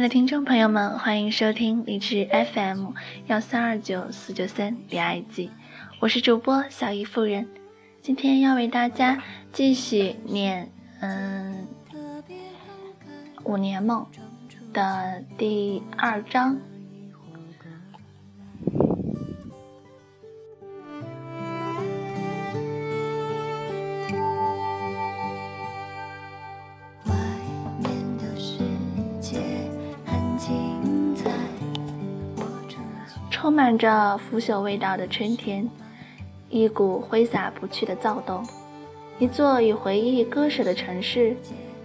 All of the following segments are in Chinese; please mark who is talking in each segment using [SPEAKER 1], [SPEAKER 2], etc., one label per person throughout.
[SPEAKER 1] 亲爱的听众朋友们，欢迎收听励志 FM 幺三二九四九三恋爱记，我是主播小姨夫人。今天要为大家继续念嗯五年梦的第二章。充满着腐朽味道的春天，一股挥洒不去的躁动，一座与回忆割舍的城市，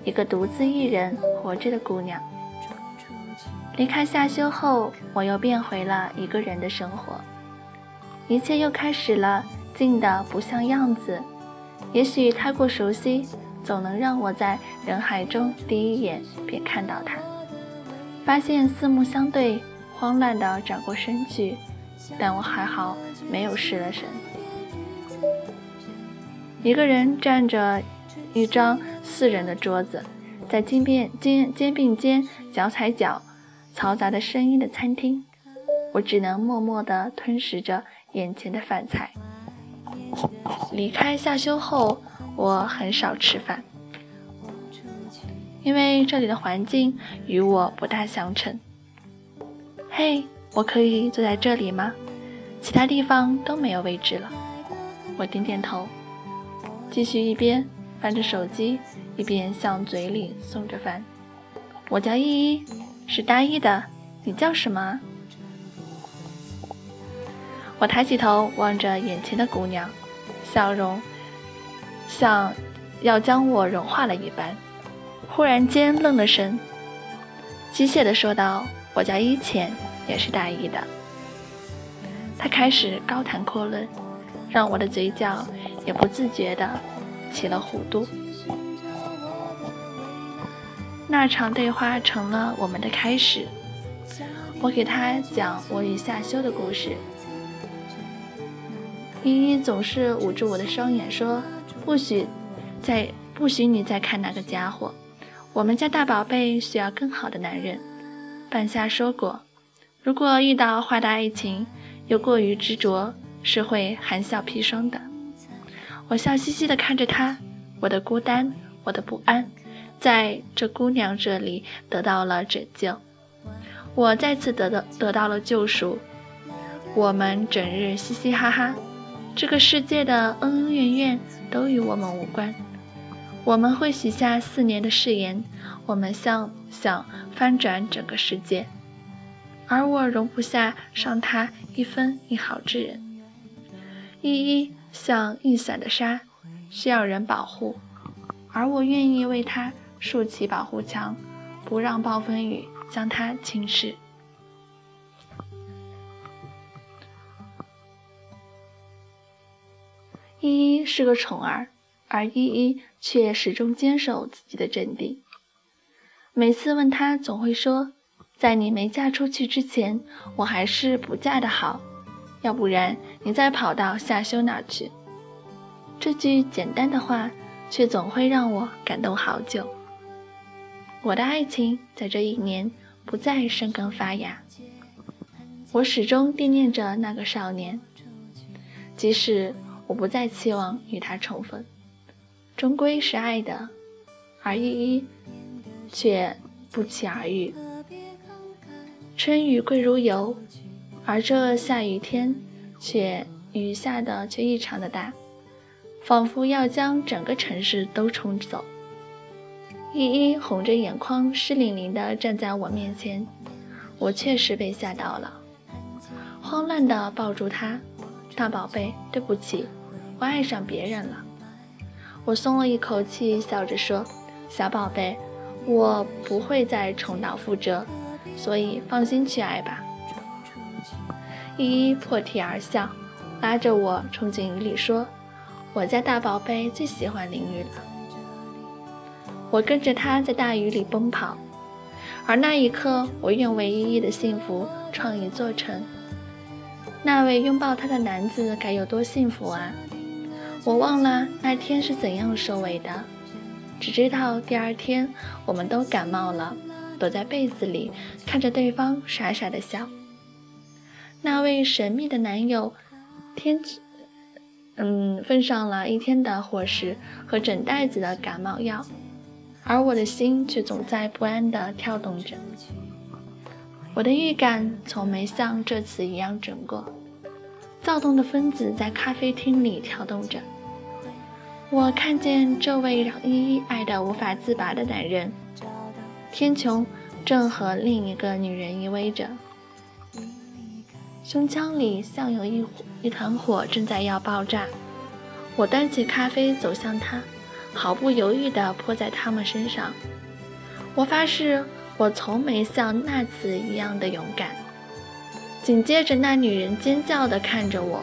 [SPEAKER 1] 一个独自一人活着的姑娘。离开夏休后，我又变回了一个人的生活，一切又开始了静的不像样子。也许太过熟悉，总能让我在人海中第一眼便看到他，发现四目相对。慌乱地转过身去，但我还好没有失了神。一个人站着一张四人的桌子，在肩并肩肩并肩脚踩脚、嘈杂的声音的餐厅，我只能默默地吞食着眼前的饭菜。离开夏休后，我很少吃饭，因为这里的环境与我不大相称。嘿，我可以坐在这里吗？其他地方都没有位置了。我点点头，继续一边翻着手机，一边向嘴里送着饭。我叫依依，是大一的。你叫什么？我抬起头望着眼前的姑娘，笑容像要将我融化了一般。忽然间愣了神，机械地说道。我叫一浅，也是大一的。他开始高谈阔论，让我的嘴角也不自觉地起了弧度。那场对话成了我们的开始。我给他讲我与夏修的故事。依依总是捂住我的双眼，说：“不许再不许你再看那个家伙。我们家大宝贝需要更好的男人。”半夏说过，如果遇到坏的爱情，又过于执着，是会含笑砒霜的。我笑嘻嘻地看着他，我的孤单，我的不安，在这姑娘这里得到了拯救，我再次得到得到了救赎。我们整日嘻嘻哈哈，这个世界的恩恩怨怨都与我们无关。我们会许下四年的誓言，我们想想翻转整个世界，而我容不下伤他一分一毫之人。依依像一伞的沙，需要人保护，而我愿意为他竖起保护墙，不让暴风雨将他侵蚀。依依是个宠儿。而依依却始终坚守自己的阵地。每次问他，总会说：“在你没嫁出去之前，我还是不嫁的好。要不然，你再跑到夏修那儿去。”这句简单的话，却总会让我感动好久。我的爱情在这一年不再生根发芽，我始终惦念着那个少年，即使我不再期望与他重逢。终归是爱的，而依依却不期而遇。春雨贵如油，而这下雨天却雨下的却异常的大，仿佛要将整个城市都冲走。依依红着眼眶，湿淋淋的站在我面前，我确实被吓到了，慌乱的抱住她，大宝贝，对不起，我爱上别人了。我松了一口气，笑着说：“小宝贝，我不会再重蹈覆辙，所以放心去爱吧。”依依破涕而笑，拉着我冲进雨里说：“我家大宝贝最喜欢淋雨了。”我跟着他在大雨里奔跑，而那一刻，我愿为依依的幸福创一座城。那位拥抱他的男子该有多幸福啊！我忘了那天是怎样收尾的，只知道第二天我们都感冒了，躲在被子里，看着对方傻傻的笑。那位神秘的男友，天，嗯，分上了一天的伙食和整袋子的感冒药，而我的心却总在不安地跳动着。我的预感从没像这次一样准过。躁动的分子在咖啡厅里跳动着。我看见这位让依依爱得无法自拔的男人，天穹正和另一个女人依偎着，胸腔里像有一一团火正在要爆炸。我端起咖啡走向他，毫不犹豫地泼在他们身上。我发誓，我从没像那次一样的勇敢。紧接着，那女人尖叫地看着我，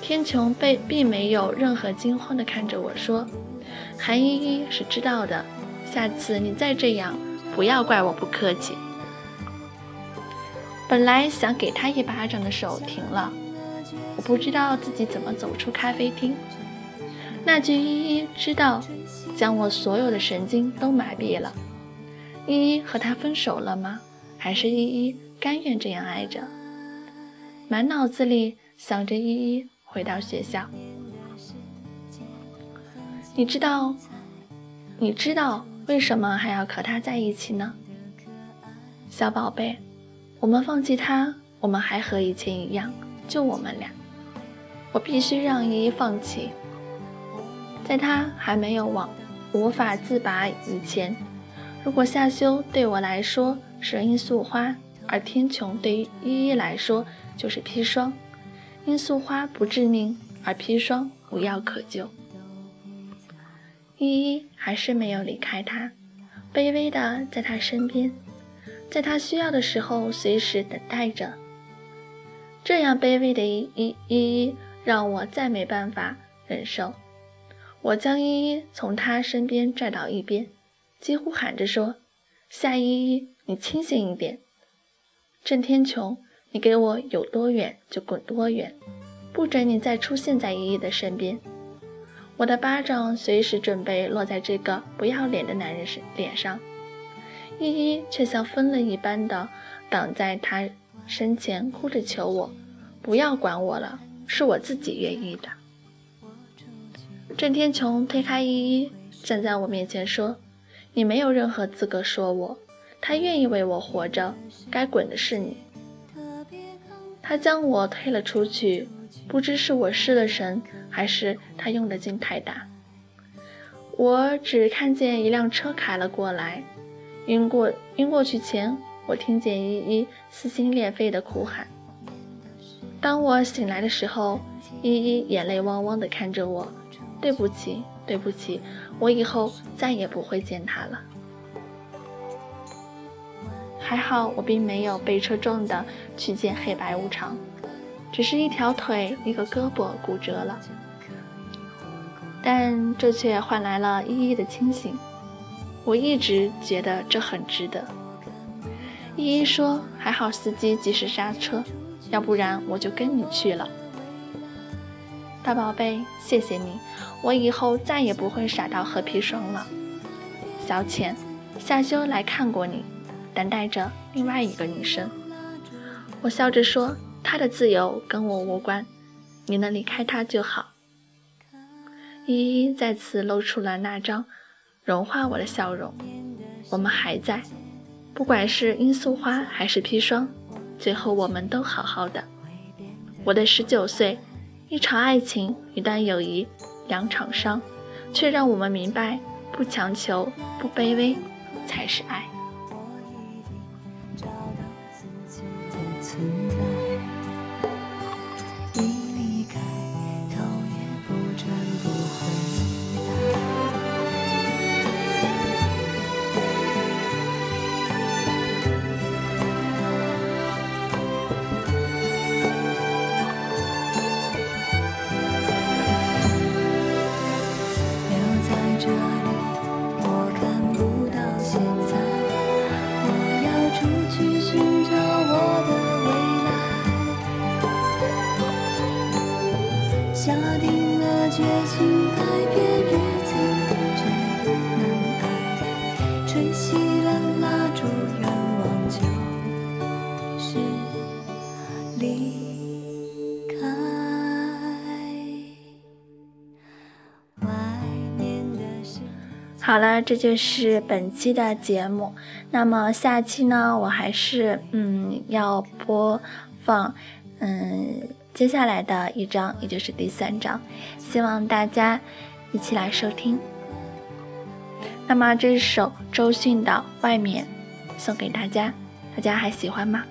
[SPEAKER 1] 天穹被并没有任何惊慌地看着我说：“韩依依是知道的，下次你再这样，不要怪我不客气。”本来想给他一巴掌的手停了，我不知道自己怎么走出咖啡厅。那句“依依知道”，将我所有的神经都麻痹了。依依和他分手了吗？还是依依甘愿这样爱着？满脑子里想着依依回到学校。你知道，你知道为什么还要和他在一起呢？小宝贝，我们放弃他，我们还和以前一样，就我们俩。我必须让依依放弃，在他还没有往无法自拔以前。如果夏修对我来说是罂粟花，而天穹对于依依来说，就是砒霜，罂粟花不致命，而砒霜无药可救。依依还是没有离开他，卑微的在他身边，在他需要的时候随时等待着。这样卑微的依依依依让我再没办法忍受。我将依依从他身边拽到一边，几乎喊着说：“夏依依，你清醒一点。”郑天穹。你给我有多远就滚多远，不准你再出现在依依的身边。我的巴掌随时准备落在这个不要脸的男人身脸上，依依却像疯了一般的挡在他身前，哭着求我不要管我了，是我自己愿意的。郑天琼推开依依，站在我面前说：“你没有任何资格说我，他愿意为我活着，该滚的是你。”他将我推了出去，不知是我失了神，还是他用的劲太大。我只看见一辆车开了过来，晕过晕过去前，我听见依依撕心裂肺的哭喊。当我醒来的时候，依依眼泪汪汪的看着我：“对不起，对不起，我以后再也不会见他了。”还好我并没有被车撞的去见黑白无常，只是一条腿一个胳膊骨折了，但这却换来了依依的清醒。我一直觉得这很值得。依依说：“还好司机及时刹车，要不然我就跟你去了。”大宝贝，谢谢你，我以后再也不会傻到喝砒霜了。小浅，夏修来看过你。等待着另外一个女生，我笑着说：“她的自由跟我无关，你能离开她就好。”依依再次露出了那张融化我的笑容。我们还在，不管是罂粟花还是砒霜，最后我们都好好的。我的十九岁，一场爱情，一段友谊，两场伤，却让我们明白：不强求，不卑微，才是爱。存在。吹熄了蜡烛愿望就是离开的好了这就是本期的节目。那么下期呢我还是嗯要播放嗯接下来的一章也就是第三章。希望大家一起来收听。那么这首周迅的《外面》送给大家，大家还喜欢吗？